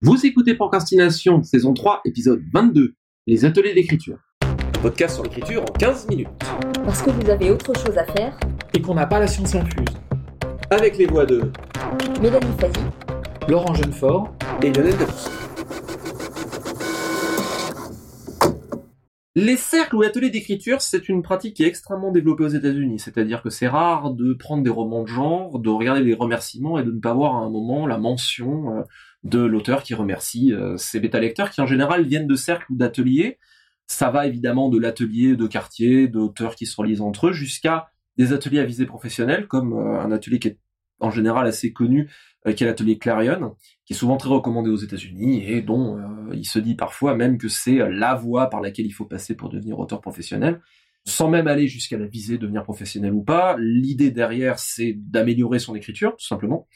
Vous écoutez Procrastination, saison 3, épisode 22, les ateliers d'écriture. Podcast sur l'écriture en 15 minutes. Parce que vous avez autre chose à faire. Et qu'on n'a pas la science infuse. Avec les voix de Mélanie Fazi, Laurent Jeunefort. et Lionel Debus. Les cercles ou ateliers d'écriture, c'est une pratique qui est extrêmement développée aux États-Unis. C'est-à-dire que c'est rare de prendre des romans de genre, de regarder les remerciements et de ne pas voir à un moment la mention euh, de l'auteur qui remercie euh, ses bêta-lecteurs qui en général viennent de cercles ou d'ateliers. Ça va évidemment de l'atelier de quartier, d'auteurs qui se relisent entre eux, jusqu'à des ateliers à visée professionnelle, comme euh, un atelier qui est en général assez connu, euh, qui est l'atelier Clarion, qui est souvent très recommandé aux États-Unis et dont il se dit parfois même que c'est la voie par laquelle il faut passer pour devenir auteur professionnel, sans même aller jusqu'à la visée devenir professionnel ou pas. L'idée derrière, c'est d'améliorer son écriture, tout simplement.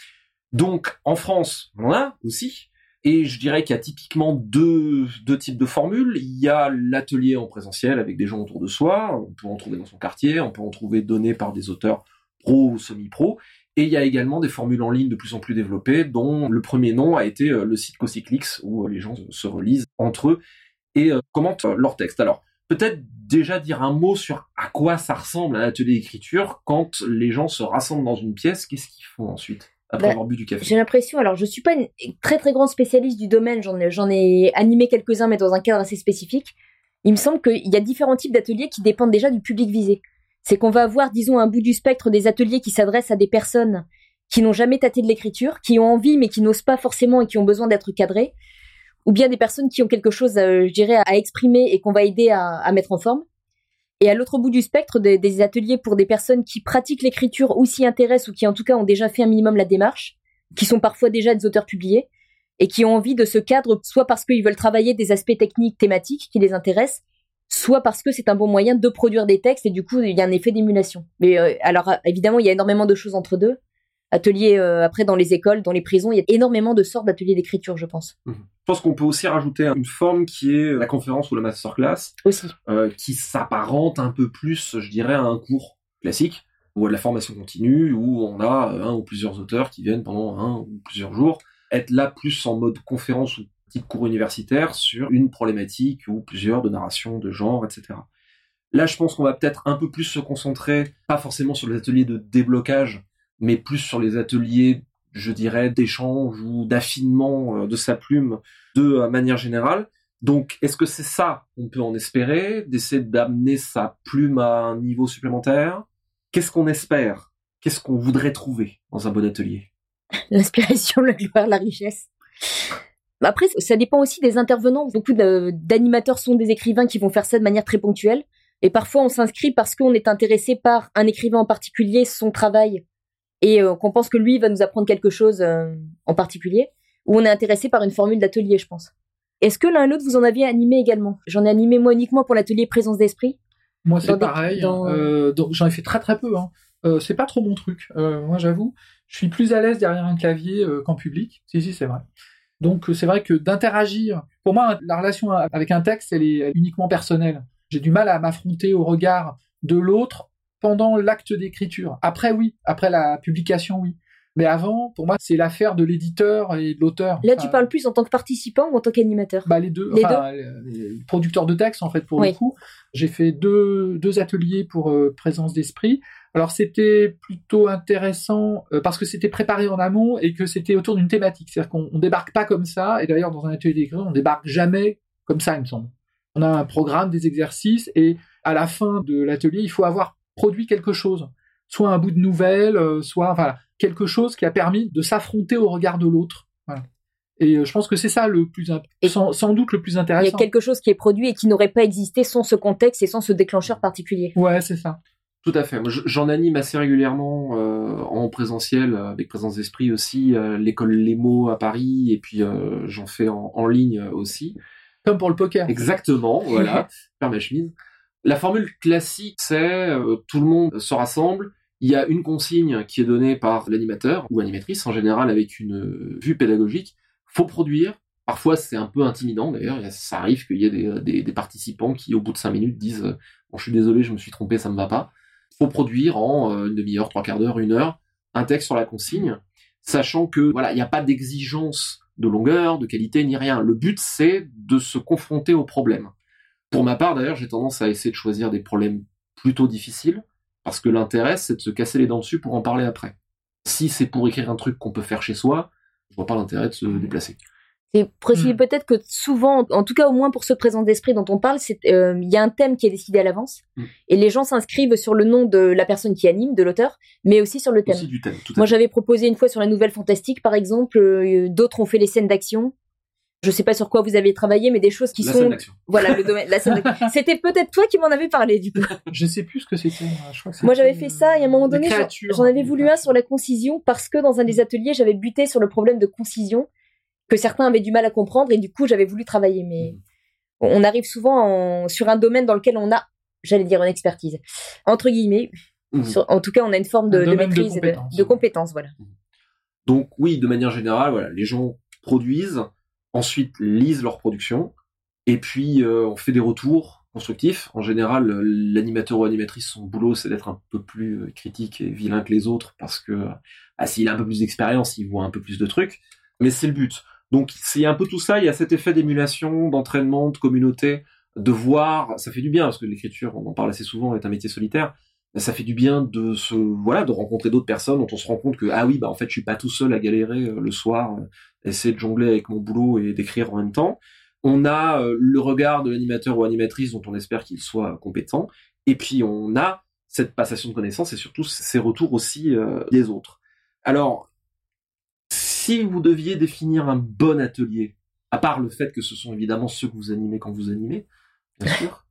Donc, en France, on en a aussi. Et je dirais qu'il y a typiquement deux, types de formules. Il y a l'atelier en présentiel avec des gens autour de soi. On peut en trouver dans son quartier. On peut en trouver donné par des auteurs pro ou semi-pro. Et il y a également des formules en ligne de plus en plus développées, dont le premier nom a été euh, le site Cocyclix, où euh, les gens se relisent entre eux et euh, commentent leurs textes. Alors, peut-être déjà dire un mot sur à quoi ça ressemble un atelier d'écriture quand les gens se rassemblent dans une pièce, qu'est-ce qu'ils font ensuite? Après Bah, avoir bu du café j'ai l'impression, alors je suis pas une très très grande spécialiste du domaine, j'en ai, j'en ai animé quelques-uns, mais dans un cadre assez spécifique. Il me semble qu'il y a différents types d'ateliers qui dépendent déjà du public visé. C'est qu'on va avoir, disons, un bout du spectre des ateliers qui s'adressent à des personnes qui n'ont jamais tâté de l'écriture, qui ont envie mais qui n'osent pas forcément et qui ont besoin d'être cadrées, ou bien des personnes qui ont quelque chose, euh, je dirais, à exprimer et qu'on va aider à, à mettre en forme. Et à l'autre bout du spectre, des, ateliers pour des personnes qui pratiquent l'écriture ou s'y intéressent ou qui en tout cas ont déjà fait un minimum la démarche, qui sont parfois déjà des auteurs publiés et qui ont envie de ce cadre, soit parce qu'ils veulent travailler des aspects techniques thématiques qui les intéressent, soit parce que c'est un bon moyen de produire des textes et du coup il y a un effet d'émulation. Mais euh, alors évidemment il y a énormément de choses entre deux. Ateliers euh, après dans les écoles, dans les prisons, il y a énormément de sortes d'ateliers d'écriture, je pense Je pense qu'on peut aussi rajouter une forme qui est la conférence ou la masterclass, aussi. euh, qui s'apparente un peu plus, je dirais, à un cours classique ou à de la formation continue où on a un ou plusieurs auteurs qui viennent pendant un ou plusieurs jours être là plus en mode conférence ou petit cours universitaire sur une problématique ou plusieurs de narration, de genre, etc. Là, je pense qu'on va peut-être un peu plus se concentrer, pas forcément sur les ateliers de déblocage, mais plus sur les ateliers, je dirais, d'échange ou d'affinement euh, de sa plume de euh, manière générale. Donc, est-ce que c'est ça qu'on peut en espérer, d'essayer d'amener sa plume à un niveau supplémentaire? Qu'est-ce qu'on espère? Qu'est-ce qu'on voudrait trouver dans un bon atelier? L'inspiration, la gloire, la richesse. Après, ça dépend aussi des intervenants. Beaucoup d'animateurs sont des écrivains qui vont faire ça de manière très ponctuelle. Et parfois, on s'inscrit parce qu'on est intéressé par un écrivain en particulier, son travail, et euh, qu'on pense que lui va nous apprendre quelque chose euh, en particulier. Ou on est intéressé par une formule d'atelier, je pense. Est-ce que l'un et l'autre, vous en aviez animé également? J'en ai animé moi uniquement pour l'atelier présence d'esprit. Moi, c'est des- pareil. dans- euh, j'en ai fait très très peu. Hein. C'est pas trop mon truc. Moi, j'avoue, je suis plus à l'aise derrière un clavier qu'en public. Si, si, c'est vrai. Donc, c'est vrai que d'interagir. Pour moi, la relation avec un texte, elle est uniquement personnelle. J'ai du mal à m'affronter au regard de l'autre pendant l'acte d'écriture. Après, oui. Après la publication, oui. Mais avant, pour moi, c'est l'affaire de l'éditeur et de l'auteur. Là, Enfin, tu parles plus en tant que participant ou en tant qu'animateur? Bah, les deux, Les enfin, les producteurs de texte en fait pour Oui. le coup. J'ai fait deux, deux ateliers pour euh, présence d'esprit. Alors c'était plutôt intéressant euh, parce que c'était préparé en amont et que c'était autour d'une thématique. C'est-à-dire qu'on on débarque pas comme ça. Et d'ailleurs dans un atelier d'écriture, on débarque jamais comme ça, il me semble. On a un programme, des exercices et à la fin de l'atelier, il faut avoir produit quelque chose, soit un bout de nouvelle, euh, soit enfin quelque chose qui a permis de s'affronter au regard de l'autre. Voilà. Et euh, je pense que c'est ça le plus, Et- sans, sans doute le plus Il y a intéressant. quelque chose qui est produit et qui n'aurait pas existé sans ce contexte et sans ce déclencheur particulier. Ouais, c'est ça. Tout à fait. J'en anime assez régulièrement euh, en présentiel, avec présence d'esprit aussi, euh, l'école Les Mots à Paris, et puis euh, j'en fais en, en ligne aussi. Comme pour le poker. Exactement, voilà, faire ma chemise. La formule classique, c'est euh, tout le monde se rassemble, il y a une consigne qui est donnée par l'animateur ou animatrice, en général avec une euh, vue pédagogique. Faut produire. Parfois, c'est un peu intimidant d'ailleurs. Ça arrive qu'il y ait des, des- participants qui, au bout de cinq minutes, disent euh, bon, "Je suis désolé, je me suis trompé, ça me va pas." Faut produire en euh, une demi-heure, trois quarts d'heure, une heure, un texte sur la consigne, sachant que voilà, il n'y a pas d'exigence de longueur, de qualité, ni rien. Le but, c'est de se confronter au problème. Pour ma part, d'ailleurs, j'ai tendance à essayer de choisir des problèmes plutôt difficiles, parce que l'intérêt, c'est de se casser les dents dessus pour en parler après. Si c'est pour écrire un truc qu'on peut faire chez soi, je vois pas l'intérêt de se déplacer. C'est préciser Hmm. peut-être que souvent, en tout cas au moins pour ce présent d'esprit dont on parle, c'est euh, il y a un thème qui est décidé à l'avance Hmm. et les gens s'inscrivent sur le nom de la personne qui anime, de l'auteur, mais aussi sur le thème. Aussi du thème, tout à Moi, j'avais proposé une fois sur la Nouvelle Fantastique, par exemple. euh, D'autres ont fait les scènes d'action. Je sais pas sur quoi vous avez travaillé, mais des choses qui La sont voilà le domaine. La scène d'action. C'était peut-être toi qui m'en avais parlé du coup. Je sais plus ce que c'était. Moi, j'avais fait ça et à un moment des donné, j'en- avais voulu un sur la concision parce que dans un des ateliers, j'avais buté sur le problème de concision que certains avaient du mal à comprendre et du coup, j'avais voulu travailler. Mais on arrive souvent en- sur un domaine dans lequel on a, j'allais dire, une expertise entre guillemets. Sur- en tout cas, on a une forme de, Un de de maîtrise, et de, compétence. de compétence, voilà. Donc oui, de manière générale, voilà, les gens produisent, ensuite lisent leur production, et puis euh, on fait des retours constructifs. En général, euh, l'animateur ou animatrice, son boulot, c'est d'être un peu plus euh, critique et vilain que les autres, parce que ah, s'il a un peu plus d'expérience, il voit un peu plus de trucs. Mais c'est le but. Donc c'est un peu tout ça. Il y a cet effet d'émulation, d'entraînement, de communauté, de voir. Ça fait du bien parce que l'écriture, on en parle assez souvent, est un métier solitaire ça fait du bien de se voilà de rencontrer d'autres personnes dont on se rend compte que ah oui bah en fait je suis pas tout seul à galérer euh, le soir euh, essayer de jongler avec mon boulot et d'écrire en même temps. On a euh, le regard de l'animateur ou animatrice dont on espère qu'il soit compétent. Et puis on a cette passation de connaissances et surtout ces retours aussi des autres. Alors si vous deviez définir un bon atelier à part le fait que ce sont évidemment ceux que vous animez quand vous animez bien sûr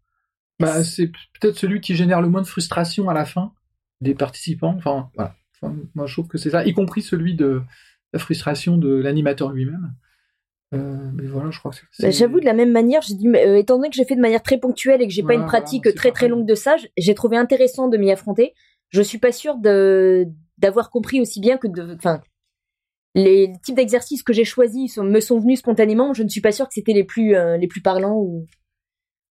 Bah, c'est peut-être celui qui génère le moins de frustration à la fin des participants. Enfin, voilà. Enfin, moi, je trouve que c'est ça, y compris celui de la frustration de l'animateur lui-même. Euh, mais voilà, je crois que c'est. Bah, J'avoue de la même manière, j'ai dû, euh, étant donné que j'ai fait de manière très ponctuelle et que j'ai Voilà, pas une pratique voilà, très très longue de ça, j'ai trouvé intéressant de m'y affronter. Je suis pas sûre de d'avoir compris aussi bien que de, enfin, les types d'exercices que j'ai choisis sont- me sont venus spontanément. Je ne suis pas sûre que c'était les plus euh, les plus parlants ou.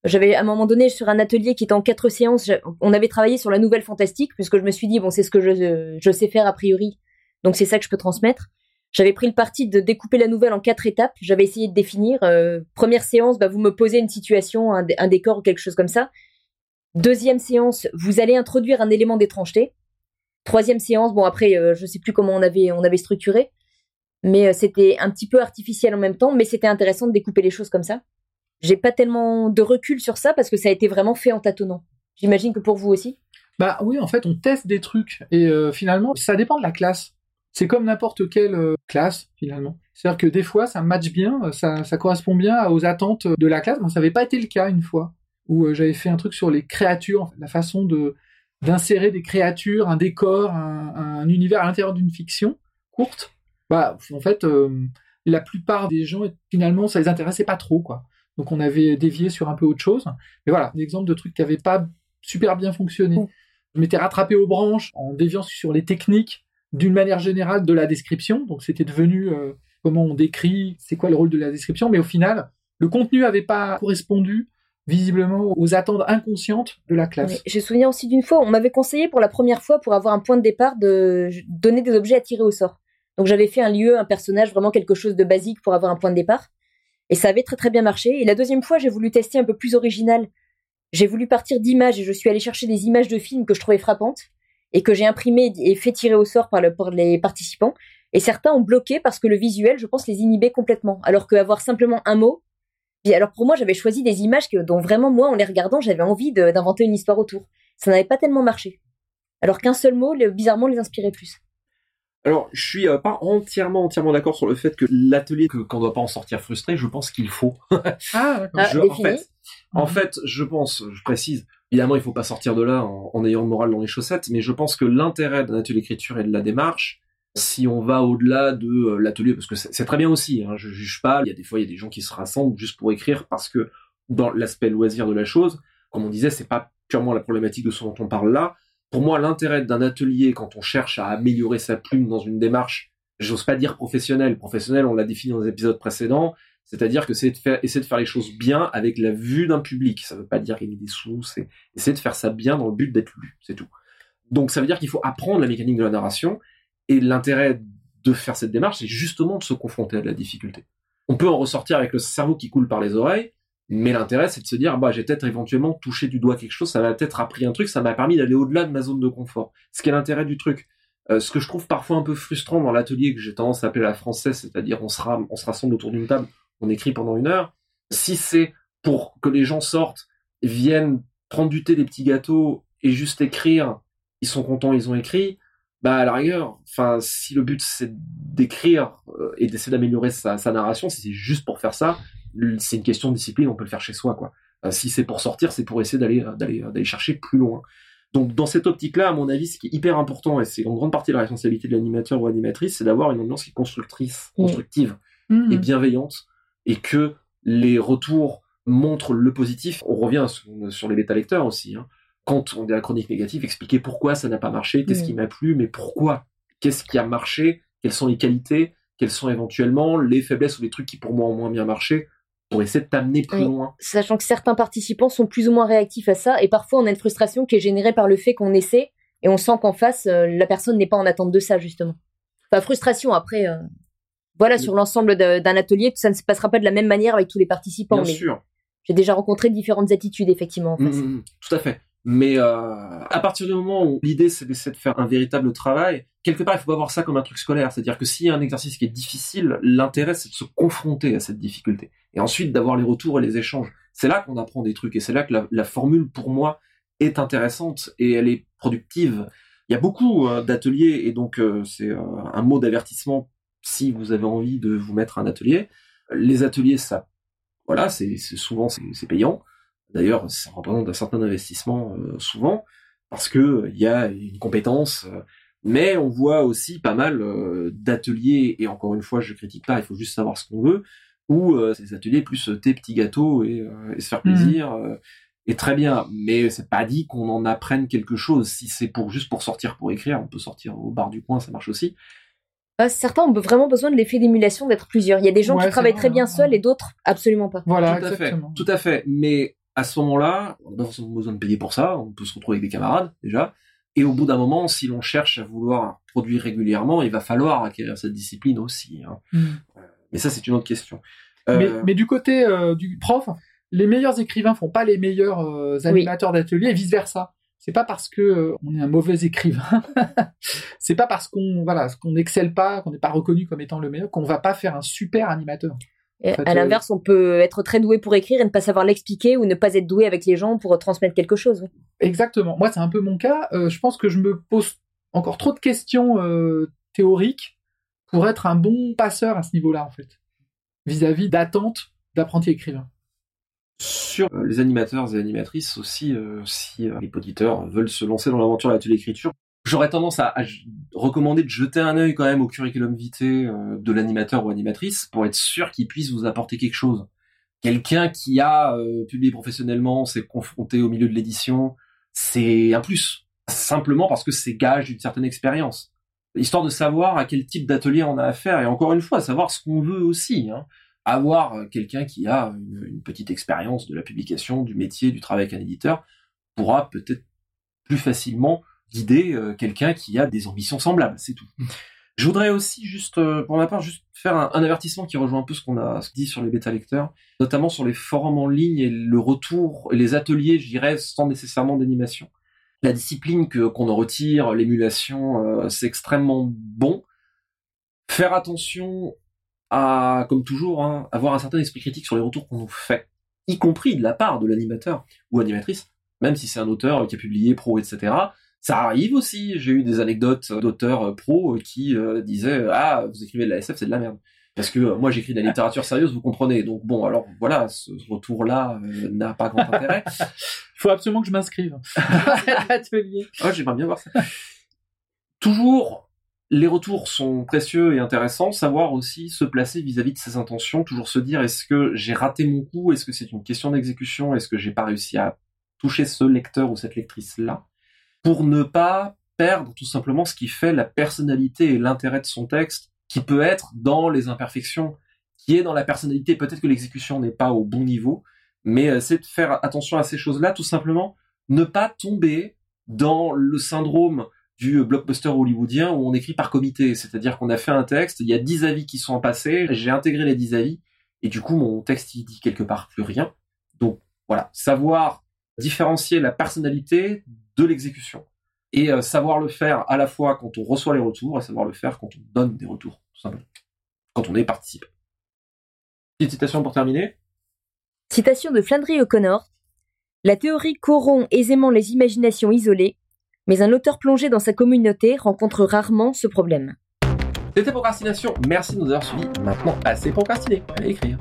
J'avais à un moment donné sur un atelier qui était en quatre séances, on avait travaillé sur la nouvelle fantastique puisque je me suis dit bon c'est ce que je sais faire a priori, donc c'est ça que je peux transmettre. J'avais pris le parti de découper la nouvelle en quatre étapes. J'avais essayé de définir. euh, première séance, bah, vous me posez une situation, un décor ou quelque chose comme ça. Deuxième séance, vous allez introduire un élément d'étrangeté. Troisième séance, bon après, euh, je sais plus comment on avait on avait structuré, mais euh, c'était un petit peu artificiel en même temps, mais c'était intéressant de découper les choses comme ça. J'ai pas tellement de recul sur ça parce que ça a été vraiment fait en tâtonnant. J'imagine que pour vous aussi. Bah oui, en fait, on teste des trucs et euh, finalement, ça dépend de la classe. C'est comme n'importe quelle euh, classe finalement. C'est-à-dire que des fois, ça match bien, euh, ça, correspond bien aux attentes de la classe. Moi, ça n'avait pas été le cas une fois où j'avais fait un truc sur les créatures, la façon de d'insérer des créatures, un décor, un, un univers à l'intérieur d'une fiction courte. Bah, en fait, la plupart des gens, finalement, ça les intéressait pas trop, quoi. Donc, on avait dévié sur un peu autre chose. Mais voilà, un exemple de truc qui avait pas super bien fonctionné. Je m'étais rattrapé aux branches en déviant sur les techniques d'une manière générale de la description. Donc, c'était devenu euh, comment on décrit, c'est quoi le rôle de la description. Mais au final, le contenu avait pas correspondu visiblement aux attentes inconscientes de la classe. Mais J'ai souvenir aussi d'une fois, on m'avait conseillé pour la première fois, pour avoir un point de départ, de donner des objets à tirer au sort. Donc j'avais fait un lieu, un personnage, vraiment quelque chose de basique pour avoir un point de départ. Et ça avait très très bien marché. Et la deuxième fois, j'ai voulu tester un peu plus original. J'ai voulu partir d'images et je suis allée chercher des images de films que je trouvais frappantes et que j'ai imprimées et fait tirer au sort par, le, par les participants. Et certains ont bloqué parce que le visuel, je pense, les inhibait complètement. Alors qu'avoir simplement un mot, alors pour moi, j'avais choisi des images que, dont vraiment moi, en les regardant, j'avais envie d'inventer une histoire autour. Ça n'avait pas tellement marché. Alors qu'un seul mot, bizarrement, les inspirait plus. Alors, je suis euh, pas entièrement entièrement d'accord sur le fait que l'atelier que qu'on doit pas en sortir frustré. Je pense qu'il faut. Ah, Je- en défini. fait, en Mhm. fait, je pense, je précise, évidemment, il faut pas sortir de là en, en ayant le moral dans les chaussettes, mais je pense que l'intérêt d'un atelier d'écriture et de la démarche, si on va au-delà de euh, l'atelier, parce que c'est c'est très bien aussi, hein, je juge pas, il y a des fois, il y a des gens qui se rassemblent juste pour écrire parce que dans l'aspect loisir de la chose, comme on disait, c'est pas purement la problématique de ce dont on parle là. Pour moi, l'intérêt d'un atelier quand on cherche à améliorer sa plume dans une démarche, j'ose pas dire professionnelle, professionnelle, on l'a défini dans les épisodes précédents, c'est-à-dire que c'est de essayer de faire les choses bien avec la vue d'un public. Ça veut pas dire gagner des sous, c'est essayer de faire ça bien dans le but d'être lu, c'est tout. Donc ça veut dire qu'il faut apprendre la mécanique de la narration, et l'intérêt de faire cette démarche, c'est justement de se confronter à la difficulté. On peut en ressortir avec le cerveau qui coule par les oreilles, mais l'intérêt, c'est de se dire, bah, j'ai peut-être éventuellement touché du doigt quelque chose, ça m'a peut-être appris un truc, ça m'a permis d'aller au-delà de ma zone de confort. Ce qui est l'intérêt du truc. Euh, ce que je trouve parfois un peu frustrant dans l'atelier que j'ai tendance à appeler la française, c'est-à-dire on se, on se rassemble autour d'une table, on écrit pendant une heure. Si c'est pour que les gens sortent, viennent prendre du thé, des petits gâteaux et juste écrire, ils sont contents, ils ont écrit, bah à la rigueur, enfin si le but c'est d'écrire euh, et d'essayer d'améliorer sa, sa narration, si c'est juste pour faire ça, c'est une question de discipline, on peut le faire chez soi, quoi. Euh, si c'est pour sortir, c'est pour essayer d'aller d'aller euh, d'aller chercher plus loin. Donc dans cette optique-là, à mon avis, ce qui est hyper important, et c'est en grande partie la responsabilité de l'animateur ou animatrice, c'est d'avoir une ambiance qui est constructrice, constructive mmh. et bienveillante, et que les retours montrent le positif. On revient sur, les bêta-lecteurs aussi. Hein. Quand on est à chronique négative, expliquer pourquoi ça n'a pas marché, qu'est-ce mmh. qui m'a plu, mais pourquoi, qu'est-ce qui a marché, quelles sont les qualités, quelles sont éventuellement les faiblesses ou les trucs qui pour moi ont moins bien marché? Pour essayer de t'amener plus loin. Sachant que certains participants sont plus ou moins réactifs à ça, et parfois on a une frustration qui est générée par le fait qu'on essaie, et on sent qu'en face, euh, la personne n'est pas en attente de ça, justement. Enfin, frustration, après, euh, voilà, sur l'ensemble d'un atelier, ça ne se passera pas de la même manière avec tous les participants. Bien sûr. J'ai déjà rencontré différentes attitudes, effectivement, en face. Mmh, mmh, mmh. tout à fait. Mais euh, à partir du moment où l'idée c'est d'essayer de faire un véritable travail, quelque part il faut pas voir ça comme un truc scolaire. C'est-à-dire que s'il y a un exercice qui est difficile, l'intérêt c'est de se confronter à cette difficulté et ensuite d'avoir les retours et les échanges. C'est là qu'on apprend des trucs et c'est là que la, formule pour moi est intéressante et elle est productive. Il y a beaucoup euh, d'ateliers et donc euh, c'est euh, un mot d'avertissement si vous avez envie de vous mettre un atelier. Les ateliers ça voilà, c'est souvent c'est payant. D'ailleurs, ça représente un certain investissement euh, souvent parce que il y a une compétence, mais on voit aussi pas mal euh, d'ateliers et encore une fois, je critique pas, il faut juste savoir ce qu'on veut ou ces ateliers plus tes petits gâteaux et, se faire mmh. plaisir est très bien, mais c'est pas dit qu'on en apprenne quelque chose. Si c'est pour juste pour sortir pour écrire, on peut sortir au bar du coin, ça marche aussi. Certains ont vraiment besoin de l'effet d'émulation d'être plusieurs. Il y a des gens qui travaillent très bien seuls et d'autres absolument pas. Voilà, tout à fait. Tout à fait. Mais à ce moment-là, on n'a pas forcément besoin de payer pour ça, on peut se retrouver avec des camarades déjà. Et au bout d'un moment, si l'on cherche à vouloir produire régulièrement, il va falloir acquérir cette discipline aussi. Hein. Mm. Euh, mais ça, c'est une autre question. Euh, mais, du côté euh, du prof, les meilleurs écrivains font pas les meilleurs animateurs d'atelier et vice versa. C'est pas parce que on est un mauvais écrivain, c'est pas parce qu'on voilà, qu'on n'excelle pas, qu'on n'est pas reconnu comme étant le meilleur, qu'on va pas faire un super animateur à l'inverse, on peut être très doué pour écrire et ne pas savoir l'expliquer ou ne pas être doué avec les gens pour transmettre quelque chose. Exactement. Moi, c'est un peu mon cas. Euh, je pense que je me pose encore trop de questions euh, théoriques pour être un bon passeur à ce niveau-là, en fait, vis-à-vis d'attente d'apprenti écrivain. Sur euh, les animateurs et animatrices aussi, si les auditeurs veulent se lancer dans l'aventure de l'atelier écriture, J'aurais tendance à, recommander de jeter un œil quand même au curriculum vitae euh, de l'animateur ou animatrice pour être sûr qu'il puisse vous apporter quelque chose. Quelqu'un qui a euh, publié professionnellement, s'est confronté au milieu de l'édition, c'est un plus. Simplement parce que c'est gage d'une certaine expérience. Histoire de savoir à quel type d'atelier on a affaire et encore une fois, savoir ce qu'on veut aussi. Hein. Avoir euh, quelqu'un qui a une petite expérience de la publication, du métier, du travail avec un éditeur pourra peut-être plus facilement guider euh, quelqu'un qui a des ambitions semblables, c'est tout. Je voudrais aussi juste, euh, pour ma part, juste faire un, avertissement qui rejoint un peu ce qu'on a dit sur les bêta lecteurs, notamment sur les forums en ligne et le retour, et les ateliers, je dirais, sans nécessairement d'animation. La discipline que qu'on en retire, l'émulation, euh, c'est extrêmement bon. Faire attention à, comme toujours, hein, avoir un certain esprit critique sur les retours qu'on nous fait, y compris de la part de l'animateur ou animatrice, même si c'est un auteur qui a publié pro, etc. Ça arrive aussi, j'ai eu des anecdotes d'auteurs euh, pro euh, qui euh, disaient ah vous écrivez de la SF c'est de la merde parce que moi j'écris de la littérature sérieuse vous comprenez. Donc bon alors voilà ce retour là n'a pas grand intérêt. Il faut absolument que je m'inscrive. Atelier. Oh j'aimerais bien voir ça. Toujours les retours sont précieux et intéressants, savoir aussi se placer vis-à-vis -vis de ses intentions, toujours se dire est-ce que j'ai raté mon coup, est-ce que c'est une question d'exécution, est-ce que j'ai pas réussi à toucher ce lecteur ou cette lectrice là pour ne pas perdre tout simplement ce qui fait la personnalité et l'intérêt de son texte, qui peut être dans les imperfections, qui est dans la personnalité. Peut-être que l'exécution n'est pas au bon niveau, mais euh, c'est de faire attention à ces choses-là, tout simplement, ne pas tomber dans le syndrome du blockbuster hollywoodien où on écrit par comité, c'est-à-dire qu'on a fait un texte, il y a 10 avis qui sont passés, j'ai intégré les 10 avis, et du coup mon texte il dit quelque part plus rien. Donc voilà, savoir différencier la personnalité de l'exécution. Et euh, savoir le faire à la fois quand on reçoit les retours et savoir le faire quand on donne des retours, tout simplement. Quand on est participant. Petite citation pour terminer. Citation de Flannery O'Connor. La théorie corrompt aisément les imaginations isolées, mais un auteur plongé dans sa communauté rencontre rarement ce problème. C'était Procrastination. Merci de nous avoir suivis. Maintenant, assez procrastiné. Allez écrire.